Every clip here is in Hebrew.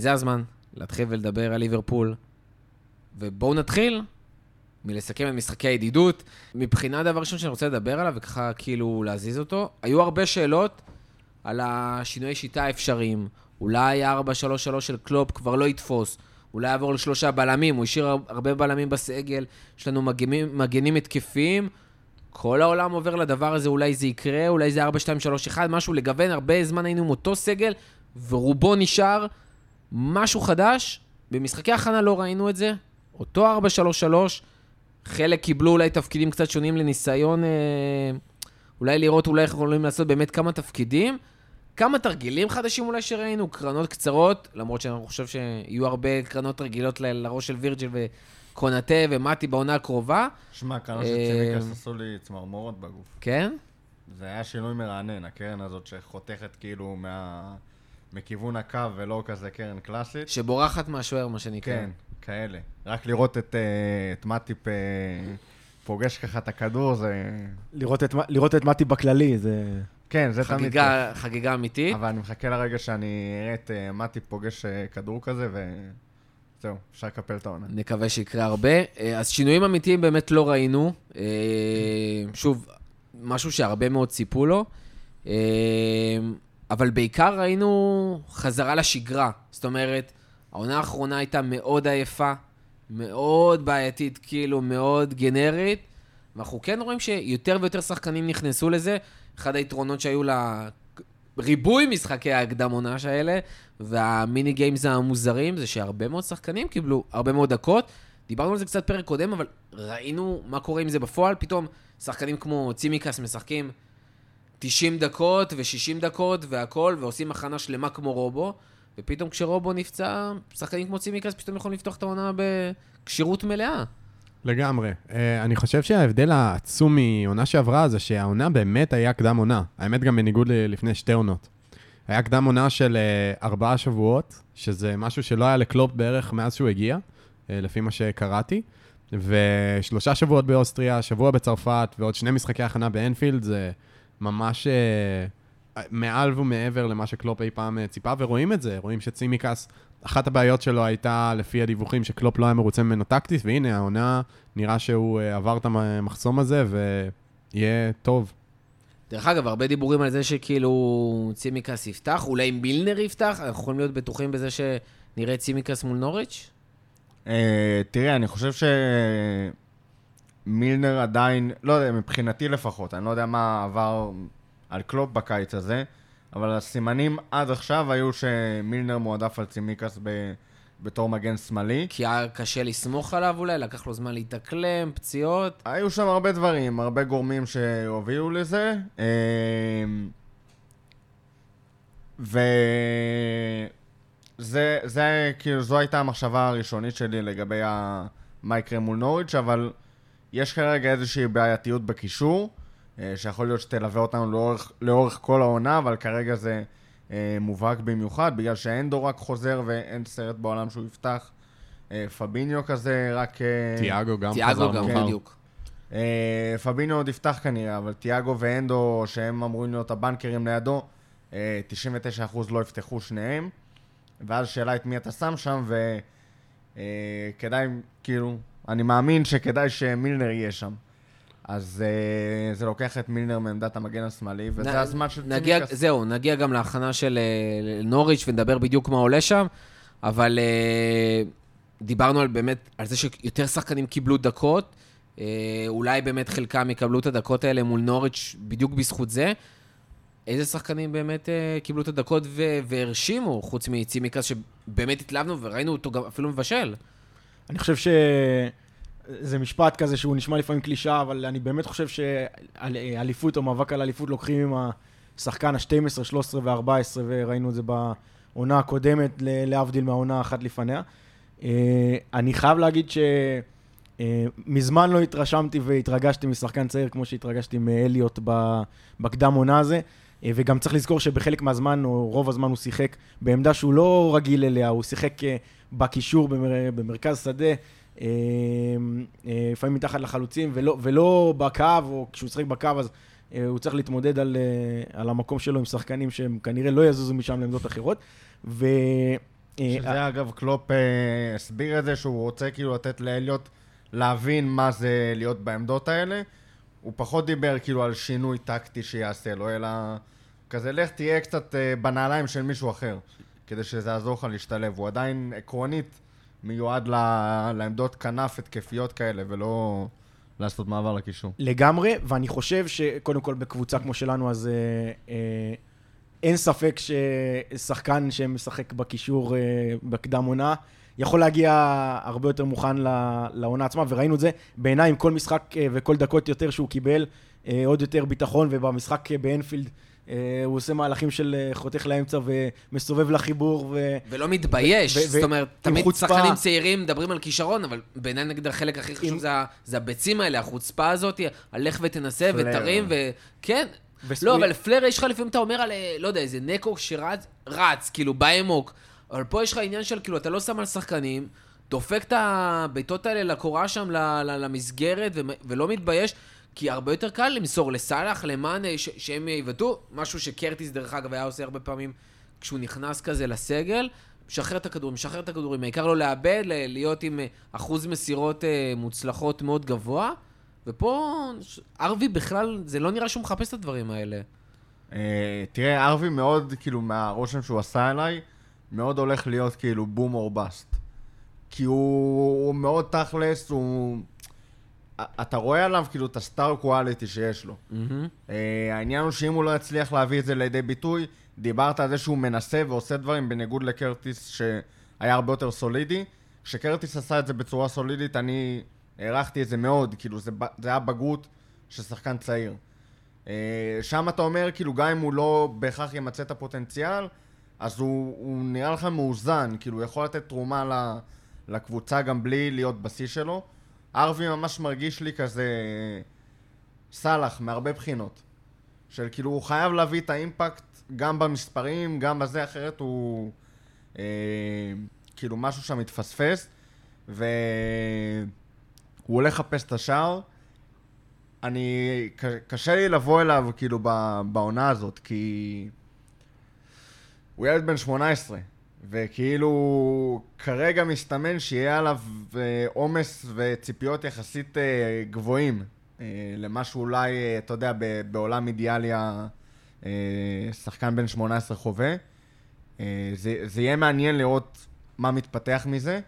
וזה הזמן להתחיל ולדבר על ליברפול. ובואו נתחיל מלסכם את משחקי הידידות. מבחינה דבר ראשון שאני רוצה לדבר עליו, וככה כאילו להזיז אותו, היו הרבה שאלות על השינויי שיטה האפשריים. אולי ה-4-3-3 של קלופ כבר לא יתפוס. אולי יעבור לשלושה בלמים, הוא השאיר הרבה בלמים בסגל, יש לנו מגנים, מגנים התקפיים. כל העולם עובר לדבר הזה, אולי זה יקרה, אולי זה 4, 2, 3, 1, משהו לגוון, הרבה זמן היינו עם אותו סגל, ורובו נשאר משהו חדש. במשחקי הכנה לא ראינו את זה, אותו 4, 3, 3, חלק קיבלו אולי תפקידים קצת שונים לניסיון, אה, אולי לראות אולי איך יכולים לעשות באמת כמה תפקידים. כמה תרגילים חדשים אולי שראינו, קרנות קצרות, למרות שאני חושב שיהיו הרבה קרנות רגילות ל- לראש של וירג'ל וקונאטה ומטי בעונה הקרובה. שמע, קרנות אה, של צימקס עשו לי צמרמורות בגוף. כן? זה היה שינוי מרענן, הקרן הזאת שחותכת כאילו מה... מכיוון הקו ולא כזה קרן קלאסית. שבורחת מהשוער, מה שנקרא. כן, כאלה. רק לראות את, אה, את מטיפ פוגש ככה את הכדור, זה... לראות את, לראות את מתי בכללי, זה... כן, זה תמיד. חגיגה, חגיגה אמיתית. אבל אני מחכה לרגע שאני אראה את אה, מטיפ פוגש אה, כדור כזה, וזהו, אפשר לקפל את העונה. נקווה שיקרה הרבה. אז שינויים אמיתיים באמת לא ראינו. שוב, משהו שהרבה מאוד ציפו לו. אבל בעיקר ראינו חזרה לשגרה. זאת אומרת, העונה האחרונה הייתה מאוד עייפה, מאוד בעייתית, כאילו, מאוד גנרית. ואנחנו כן רואים שיותר ויותר שחקנים נכנסו לזה. אחד היתרונות שהיו לריבוי משחקי ההקדם עונה האלה, והמיני גיימס המוזרים, זה שהרבה מאוד שחקנים קיבלו הרבה מאוד דקות. דיברנו על זה קצת פרק קודם, אבל ראינו מה קורה עם זה בפועל. פתאום שחקנים כמו צימקס משחקים 90 דקות ו-60 דקות והכל, ועושים הכנה שלמה כמו רובו, ופתאום כשרובו נפצע, שחקנים כמו צימקס פתאום יכולים לפתוח את העונה בכשירות מלאה. לגמרי. Uh, אני חושב שההבדל העצום מעונה שעברה זה שהעונה באמת היה קדם עונה. האמת גם בניגוד ללפני שתי עונות. היה קדם עונה של uh, ארבעה שבועות, שזה משהו שלא היה לקלופ בערך מאז שהוא הגיע, uh, לפי מה שקראתי. ושלושה שבועות באוסטריה, שבוע בצרפת ועוד שני משחקי הכנה באנפילד, זה ממש uh, מעל ומעבר למה שקלופ אי פעם uh, ציפה, ורואים את זה, רואים שצימקס, אחת הבעיות שלו הייתה, לפי הדיווחים, שקלופ לא היה מרוצה ממנו טקטית, והנה, העונה, נראה שהוא uh, עבר את המחסום הזה, ויהיה טוב. דרך אגב, הרבה דיבורים על זה שכאילו צימקס יפתח, אולי מילנר יפתח, אנחנו יכולים להיות בטוחים בזה שנראה צימקס מול נוריץ'? אה, תראה, אני חושב שמילנר עדיין, לא יודע, מבחינתי לפחות, אני לא יודע מה עבר על קלופ בקיץ הזה, אבל הסימנים עד עכשיו היו שמילנר מועדף על צימקס ב... בתור מגן שמאלי. כי היה קשה לסמוך עליו אולי, לקח לו זמן להתאקלם, פציעות. היו שם הרבה דברים, הרבה גורמים שהובילו לזה. אה, וזה, זה, כאילו, זו הייתה המחשבה הראשונית שלי לגבי ה... מה יקרה מול נוריץ', אבל יש כרגע איזושהי בעייתיות בקישור, אה, שיכול להיות שתלווה אותנו לאורך, לאורך כל העונה, אבל כרגע זה אה, מובהק במיוחד, בגלל שאנדו רק חוזר ואין סרט בעולם שהוא יפתח. אה, פביניו כזה, רק... תיאגו גם תיאגו חזר גם, מאוחר. בדיוק. אה, פביניו עוד יפתח כנראה, אבל תיאגו ואנדו, שהם אמורים להיות הבנקרים לידו, אה, 99% לא יפתחו שניהם. ואז שאלה את מי אתה שם שם, וכדאי, כאילו, אני מאמין שכדאי שמילנר יהיה שם. אז אה, זה לוקח את מילנר מעמדת המגן השמאלי, וזה נ- הזמן של נגיע, צימקס. זהו, נגיע גם להכנה של אה, נוריץ' ונדבר בדיוק מה עולה שם, אבל אה, דיברנו על באמת, על זה שיותר שחקנים קיבלו דקות, אה, אולי באמת חלקם יקבלו את הדקות האלה מול נוריץ' בדיוק בזכות זה. איזה שחקנים באמת אה, קיבלו את הדקות והרשימו, חוץ מצימקס, שבאמת התלהבנו וראינו אותו גם אפילו מבשל. אני חושב שזה משפט כזה שהוא נשמע לפעמים קלישאה, אבל אני באמת חושב שאליפות או מאבק על אליפות לוקחים עם השחקן ה-12, 13 ו-14, וראינו את זה בעונה הקודמת, להבדיל מהעונה האחת לפניה. אה, אני חייב להגיד שמזמן לא התרשמתי והתרגשתי משחקן צעיר כמו שהתרגשתי מאליוט בקדם עונה הזה. אה, וגם צריך לזכור שבחלק מהזמן, או רוב הזמן, הוא שיחק בעמדה שהוא לא רגיל אליה, הוא שיחק אה, בקישור במר... במרכז שדה, אה, לפעמים מתחת לחלוצים, ולא, ולא בקו, או כשהוא שיחק בקו אז הוא צריך להתמודד על, על המקום שלו עם שחקנים שהם כנראה לא יזוזו משם לעמדות אחרות. אה, שזה אגב, קלופ הסביר את זה שהוא רוצה כאילו לתת לאליוט להבין מה זה להיות בעמדות האלה. הוא פחות דיבר כאילו על שינוי טקטי שיעשה לו, אלא כזה לך תהיה קצת אה, בנעליים של מישהו אחר, כדי שזה יעזור לך להשתלב. הוא עדיין עקרונית מיועד ל... לעמדות כנף התקפיות כאלה, ולא לעשות מעבר לקישור. לגמרי, ואני חושב שקודם כל בקבוצה כמו שלנו, אז אה, אה, אין ספק ששחקן שמשחק בקישור אה, בקדם עונה, יכול להגיע הרבה יותר מוכן לעונה עצמה, וראינו את זה בעיניי עם כל משחק אה, וכל דקות יותר שהוא קיבל, אה, עוד יותר ביטחון, ובמשחק אה, באנפילד הוא עושה מהלכים של חותך לאמצע ומסובב לחיבור, ו... ולא מתבייש, ו- זאת אומרת, תמיד חוצפה. שחקנים צעירים מדברים על כישרון, אבל בעיניי נגיד החלק הכי חשוב עם- זה זה הביצים האלה, החוצפה הזאת, הלך ותנסה פלר. ותרים, וכן. וספרי- לא, אבל פלר יש לך לפעמים אתה אומר על, לא יודע, איזה נקו שרץ, רץ, כאילו, באמוק. אבל פה יש לך עניין של, כאילו, אתה לא שם על שחקנים, דופק את הבעיטות האלה לקורה שם, למסגרת, ולא מתבייש. כי הרבה יותר קל למסור לסאלח, למאנה, שהם יבעטו, משהו שקרטיס, דרך אגב, היה עושה הרבה פעמים כשהוא נכנס כזה לסגל, משחרר את הכדורים, משחרר את הכדורים, העיקר לא לאבד, להיות עם אה, אחוז מסירות אה, מוצלחות מאוד גבוה, ופה ארווי בכלל, זה לא נראה שהוא מחפש את הדברים האלה. אה, תראה, ארווי מאוד, כאילו, מהרושם שהוא עשה עליי, מאוד הולך להיות כאילו בום אור בסט. כי הוא, הוא מאוד תכלס, הוא... אתה רואה עליו כאילו את הסטאר קואליטי שיש לו. אה, העניין הוא שאם הוא לא יצליח להביא את זה לידי ביטוי, דיברת על זה שהוא מנסה ועושה דברים בניגוד לקרטיס שהיה הרבה יותר סולידי. כשקרטיס עשה את זה בצורה סולידית, אני הערכתי את זה מאוד, כאילו זה, זה היה בגרות של שחקן צעיר. אה, שם אתה אומר, כאילו גם אם הוא לא בהכרח ימצה את הפוטנציאל, אז הוא, הוא נראה לך מאוזן, כאילו הוא יכול לתת תרומה לקבוצה גם בלי להיות בשיא שלו. ארווי ממש מרגיש לי כזה סאלח מהרבה בחינות. של כאילו הוא חייב להביא את האימפקט גם במספרים, גם בזה, אחרת הוא אה, כאילו משהו שם מתפספס, והוא הולך לחפש את השער. אני, קשה לי לבוא אליו כאילו בעונה הזאת, כי הוא ילד בן 18, וכאילו כרגע מסתמן שיהיה עליו אה, עומס וציפיות יחסית אה, גבוהים אה, למה שאולי, אתה יודע, בעולם אידיאלי השחקן בן 18 חווה. זה, זה יהיה מעניין לראות מה מתפתח מזה.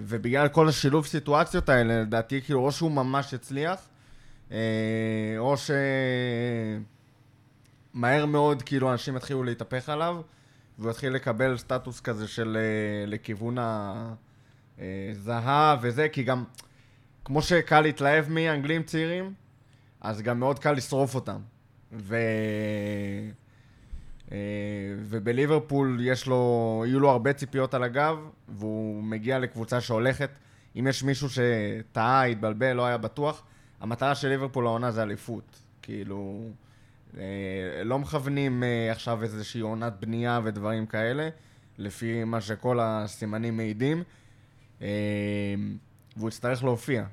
ובגלל כל השילוב סיטואציות האלה, לדעתי, כאילו, או שהוא ממש הצליח, או שמהר מאוד, כאילו, אנשים יתחילו להתהפך עליו, והוא יתחיל לקבל סטטוס כזה של אה, לכיוון הזהב וזה, כי גם, כמו שקל להתלהב מאנגלים צעירים, אז גם מאוד קל לשרוף אותם. ו... אה, ובליברפול יש לו, יהיו לו הרבה ציפיות על הגב, והוא מגיע לקבוצה שהולכת. אם יש מישהו שטעה, התבלבל, לא היה בטוח, המטרה של ליברפול העונה זה אליפות. כאילו, אה, לא מכוונים אה, עכשיו איזושהי עונת בנייה ודברים כאלה, לפי מה שכל הסימנים מעידים, אה, והוא יצטרך להופיע.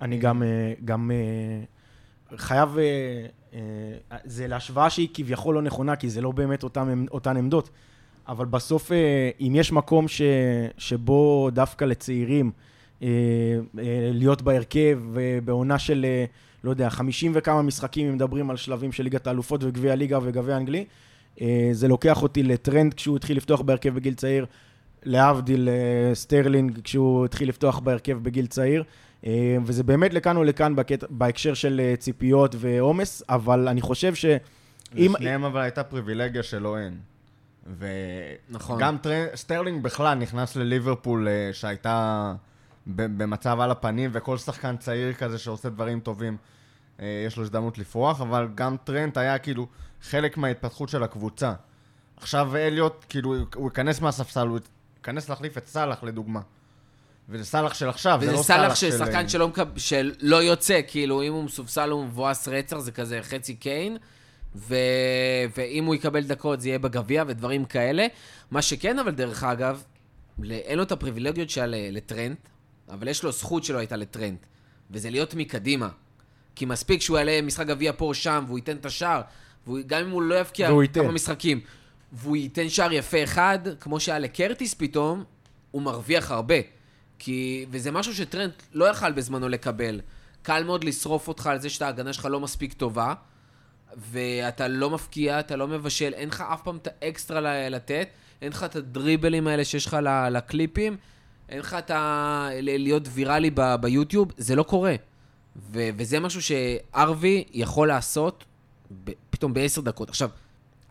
אני גם, אה, גם אה, חייב, אה, אה, זה להשוואה שהיא כביכול לא נכונה, כי זה לא באמת אותם, אותן עמדות, אבל בסוף, אה, אם יש מקום ש, שבו דווקא לצעירים אה, אה, להיות בהרכב, ובעונה של, אה, לא יודע, 50 וכמה משחקים, אם מדברים על שלבים של ליגת האלופות וגביע הליגה וגביע האנגלי, אה, זה לוקח אותי לטרנד כשהוא התחיל לפתוח בהרכב בגיל צעיר, להבדיל אה, סטרלינג כשהוא התחיל לפתוח בהרכב בגיל צעיר. אה, וזה באמת לכאן ולכאן בקטע, בהקשר של אה, ציפיות ועומס, אבל אני חושב שאם... לשניהם אבל הייתה פריבילגיה שלא אין. נכון. וגם טר... סטרלינג בכלל נכנס לליברפול אה, שהייתה במצב על הפנים, וכל שחקן צעיר כזה שעושה דברים טובים, אה, יש לו הזדמנות לפרוח, אבל גם טרנט היה כאילו חלק מההתפתחות של הקבוצה. עכשיו אליוט, כאילו, הוא ייכנס מהספסל, הוא ייכנס להחליף את סאלח לדוגמה. וזה סאלח של עכשיו, זה וזה לא סאלח סאלח של של... שחקן שלא, מקב... שלא יוצא, כאילו, אם הוא מסופסל הוא מבואס רצח, זה כזה חצי קיין, ו... ואם הוא יקבל דקות זה יהיה בגביע ודברים כאלה. מה שכן, אבל דרך אגב, אין לו את הפריבילגיות שהיה לטרנט, אבל יש לו זכות שלא הייתה לטרנט, וזה להיות מקדימה. כי מספיק שהוא יעלה משחק גביע פה או שם, והוא ייתן את השער, וגם אם הוא לא יבקיע. כמה משחקים, והוא ייתן שער יפה אחד, כמו שהיה לקרטיס פתאום, הוא מרוויח הרבה. כי, וזה משהו שטרנט לא יכל בזמנו לקבל. קל מאוד לשרוף אותך על זה שההגנה שלך לא מספיק טובה, ואתה לא מפקיע, אתה לא מבשל, אין לך אף פעם את האקסטרה לתת, אין לך את הדריבלים האלה שיש לך לקליפים, אין לך את ה... להיות ויראלי ב- ביוטיוב, זה לא קורה. ו- וזה משהו שארווי יכול לעשות ב- פתאום בעשר דקות. עכשיו,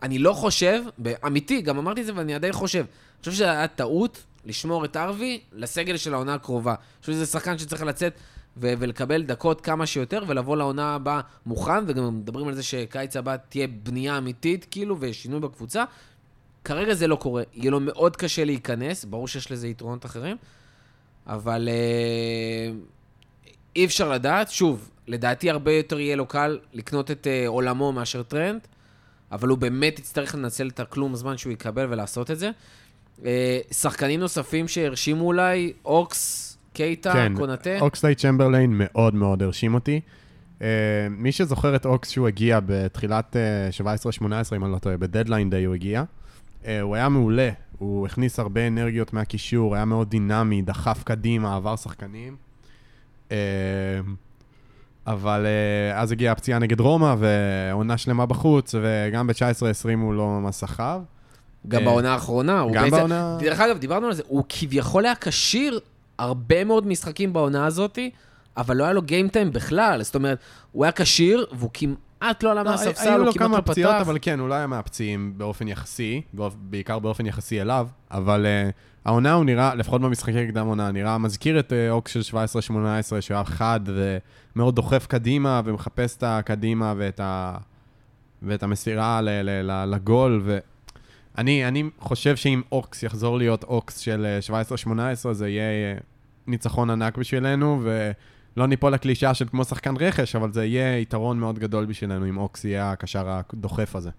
אני לא חושב, אמיתי, גם אמרתי את זה ואני עדיין חושב, אני חושב שזה היה טעות לשמור את ארווי לסגל של העונה הקרובה. אני חושב שזה שחקן שצריך לצאת ו- ולקבל דקות כמה שיותר, ולבוא לעונה הבאה מוכן, וגם מדברים על זה שקיץ הבא תהיה בנייה אמיתית, כאילו, ושינוי בקבוצה. כרגע זה לא קורה. יהיה לו מאוד קשה להיכנס, ברור שיש לזה יתרונות אחרים, אבל אה, אי אפשר לדעת. שוב, לדעתי הרבה יותר יהיה לו קל לקנות את אה, עולמו מאשר טרנט, אבל הוא באמת יצטרך לנצל את הכלום זמן שהוא יקבל ולעשות את זה. אה, שחקנים נוספים שהרשימו אולי, אוקס, קייטה, כן, קונטה. אוקסלייד צ'מברליין מאוד מאוד הרשים אותי. אה, מי שזוכר את אוקס שהוא הגיע בתחילת אה, 17-18, אם אני לא טועה, ב deadline day הוא הגיע. Uh, הוא היה מעולה, הוא הכניס הרבה אנרגיות מהקישור, היה מאוד דינמי, דחף קדימה, עבר שחקנים. Uh, אבל uh, אז הגיעה הפציעה נגד רומא, ועונה שלמה בחוץ, וגם ב-19-20 הוא לא ממש סחב. גם אה, בעונה האחרונה. גם בעצם- בעונה- דרך אגב, דיברנו על זה, הוא כביכול היה כשיר הרבה מאוד משחקים בעונה הזאתי, אבל לא היה לו גיימטיים בכלל. זאת אומרת, הוא היה כשיר, והוא כמעט לא עלה לא, מהספסל, היו הוא לו כמעט כמה לא פציעות, פתח. אבל כן, הוא לא היה מהפציעים באופן יחסי, בעיקר באופן יחסי אליו, אבל uh, העונה הוא נראה, לפחות במשחקי קדם עונה, נראה מזכיר את uh, אוקס של 17-18, שהוא היה חד ומאוד דוחף קדימה ומחפש את הקדימה ואת, ה... ואת המסירה ל... ל... ל... לגול. ו... אני, אני חושב שאם אוקס יחזור להיות אוקס של אה, 17-18, זה יהיה אה, ניצחון ענק בשבילנו, ולא ניפול לקלישאה של כמו שחקן רכש, אבל זה יהיה יתרון מאוד גדול בשבילנו אם אוקס יהיה הקשר הדוחף הזה.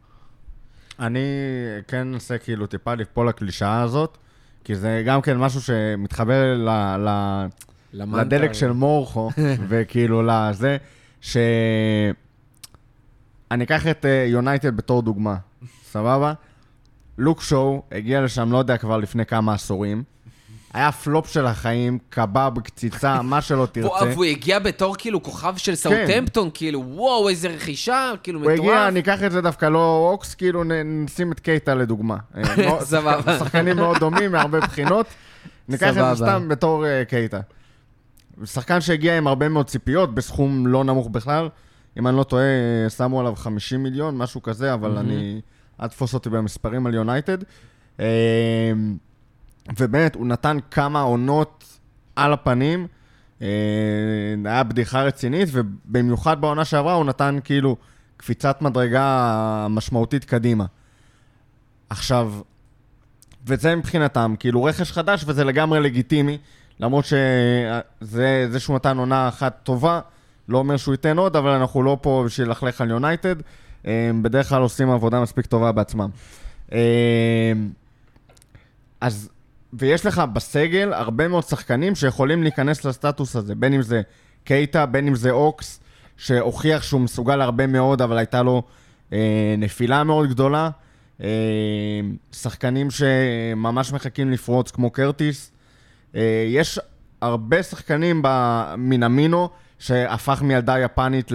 אני כן אנסה כאילו טיפה ליפול לקלישאה הזאת, כי זה גם כן משהו שמתחבר ל, ל. לדלק של מורכו, וכאילו לזה, ש... אני אקח את יונייטד בתור דוגמה, סבבה? לוק שואו הגיע לשם, לא יודע, כבר לפני כמה עשורים. היה פלופ של החיים, קבב, קציצה, מה שלא תרצה. והוא- הגיע בתור כאילו כוכב של סאוטהמפטון, כאילו, וואו, איזה רכישה, כאילו, הוא מטורף. הגיע, אני אקח את זה דווקא לא אוקס, כאילו נשים את קייטה לדוגמה. אה, סבבה. שחקנים מאוד דומים מהרבה בחינות. ניקח את. זה סתם בתור אה, קייטה. שחקן שהגיע עם הרבה מאוד ציפיות, בסכום לא נמוך בכלל. אם אני לא טועה, אה, שמו עליו 50 מיליון, משהו כזה, אבל אני... אל תתפוס אותי במספרים על יונייטד. אה, ובאמת, הוא נתן כמה עונות על הפנים. אה, היה בדיחה רצינית, ובמיוחד בעונה שעברה הוא נתן כאילו קפיצת מדרגה משמעותית קדימה. עכשיו, וזה מבחינתם, כאילו רכש חדש וזה לגמרי לגיטימי, למרות שזה זה שהוא נתן עונה אחת טובה, לא אומר שהוא ייתן עוד, אבל אנחנו לא פה בשביל ללכלך על יונייטד, הם בדרך כלל עושים עבודה מספיק טובה בעצמם. אה, אז, ויש לך בסגל הרבה מאוד שחקנים שיכולים להיכנס לסטטוס הזה, בין אם זה קייטה, בין אם זה אוקס, שהוכיח שהוא מסוגל הרבה מאוד, אבל הייתה לו אה, נפילה מאוד גדולה. אה, שחקנים שממש מחכים לפרוץ, כמו קרטיס. אה, יש הרבה שחקנים במינמינו, שהפך מילדה יפנית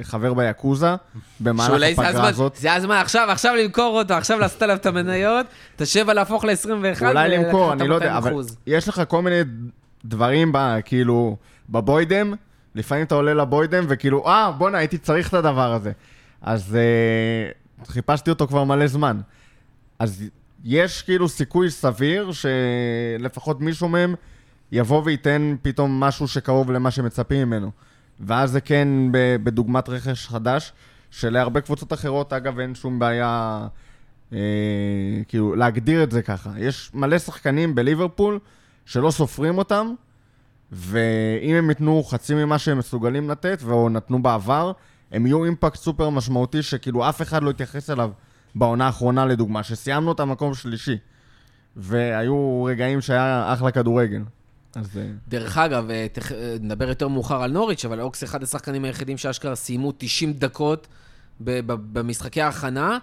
לחבר ביאקוזה, במהלך הפגרה הזאת. זה הזמן עכשיו, עכשיו למכור אותו, עכשיו לעשות עליו את המניות, תשב על להפוך ל-21 אולי למכור, אני לא יודע, אבל יש לך כל מיני דברים, ב, כאילו, בבוידם, לפעמים אתה עולה לבוידם, וכאילו, אה, בואנה, הייתי צריך את הדבר הזה. אז אה, חיפשתי אותו כבר מלא זמן. אז יש כאילו סיכוי סביר שלפחות מישהו מהם יבוא וייתן פתאום משהו שקרוב למה שמצפים ממנו. ואז זה כן בדוגמת רכש חדש, שלהרבה קבוצות אחרות, אגב, אין שום בעיה, אה, כאילו, להגדיר את זה ככה. יש מלא שחקנים בליברפול שלא סופרים אותם, ואם הם ייתנו חצי ממה שהם מסוגלים לתת, או נתנו בעבר, הם יהיו אימפקט סופר משמעותי, שכאילו אף אחד לא יתייחס אליו בעונה האחרונה, לדוגמה, שסיימנו את המקום שלישי. והיו רגעים שהיה אחלה כדורגל. אז... אה, דרך אגב, אה, תכף אה, נדבר יותר מאוחר על נוריץ', אבל אוקס אחד השחקנים היחידים שאשכרה סיימו 90 דקות ב- ב- במשחקי ההכנה,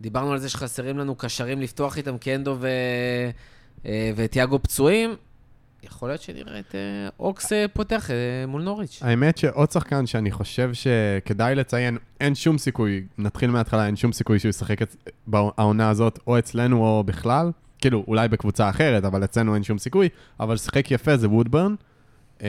דיברנו על זה שחסרים לנו קשרים לפתוח איתם קנדו ו... וטיאגו פצועים. יכול להיות שנראה את אוקס פותח מול נוריץ'. האמת שעוד שחקן שאני חושב שכדאי לציין, אין שום סיכוי, נתחיל מההתחלה, אין שום סיכוי שהוא ישחק את- בעונה הזאת, או אצלנו או בכלל. כאילו, אולי בקבוצה אחרת, אבל אצלנו אין שום סיכוי, אבל שיחק יפה זה וודברן. אה,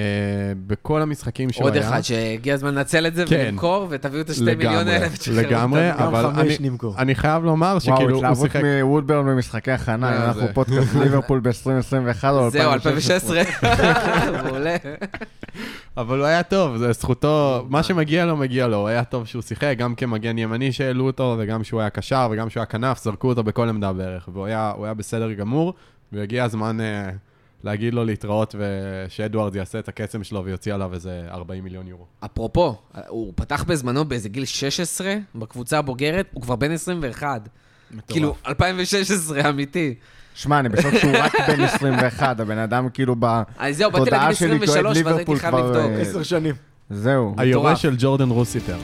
בכל המשחקים שהוא עוד היה. אחד שהגיע הזמן לנצל את זה כן. ולמכור, ותביאו את השתי לגמרי, מיליון האלה ותשחררו לגמרי, אבל אני-. אני חייב לומר וואו, שכאילו, הוא התלהבות שיחק... מוודברן במשחקי הכנה, אה, אנחנו זה- פודקאסט ליברפול ב-2021 או זהו, 2016. 2016. מעולה. אבל הוא היה טוב, זה זכותו, מה שמגיע לו, מגיע לו. הוא היה טוב שהוא שיחק, גם כמגן ימני שהעלו אותו, וגם שהוא היה קשר, וגם שהוא היה כנף, זרקו אותו בכל עמדה בערך. והוא היה, היה בסדר גמור, והגיע הזמן אה, להגיד לו להתראות, ושאדוארד יעשה את הקסם שלו ויוציא עליו איזה 40 מיליון יורו. אפרופו, הוא פתח בזמנו באיזה גיל 16 בקבוצה הבוגרת, הוא כבר בן 21. כאילו, 2016, אמיתי. שמע, אני בשוק שהוא רק בן 21, הבן אדם כאילו בתודעה להגיד שלי 23, אוהד ואז הייתי ליברפול כבר. אה, עשר שנים. זהו. היורש. של ג'ורדן רוסיטר.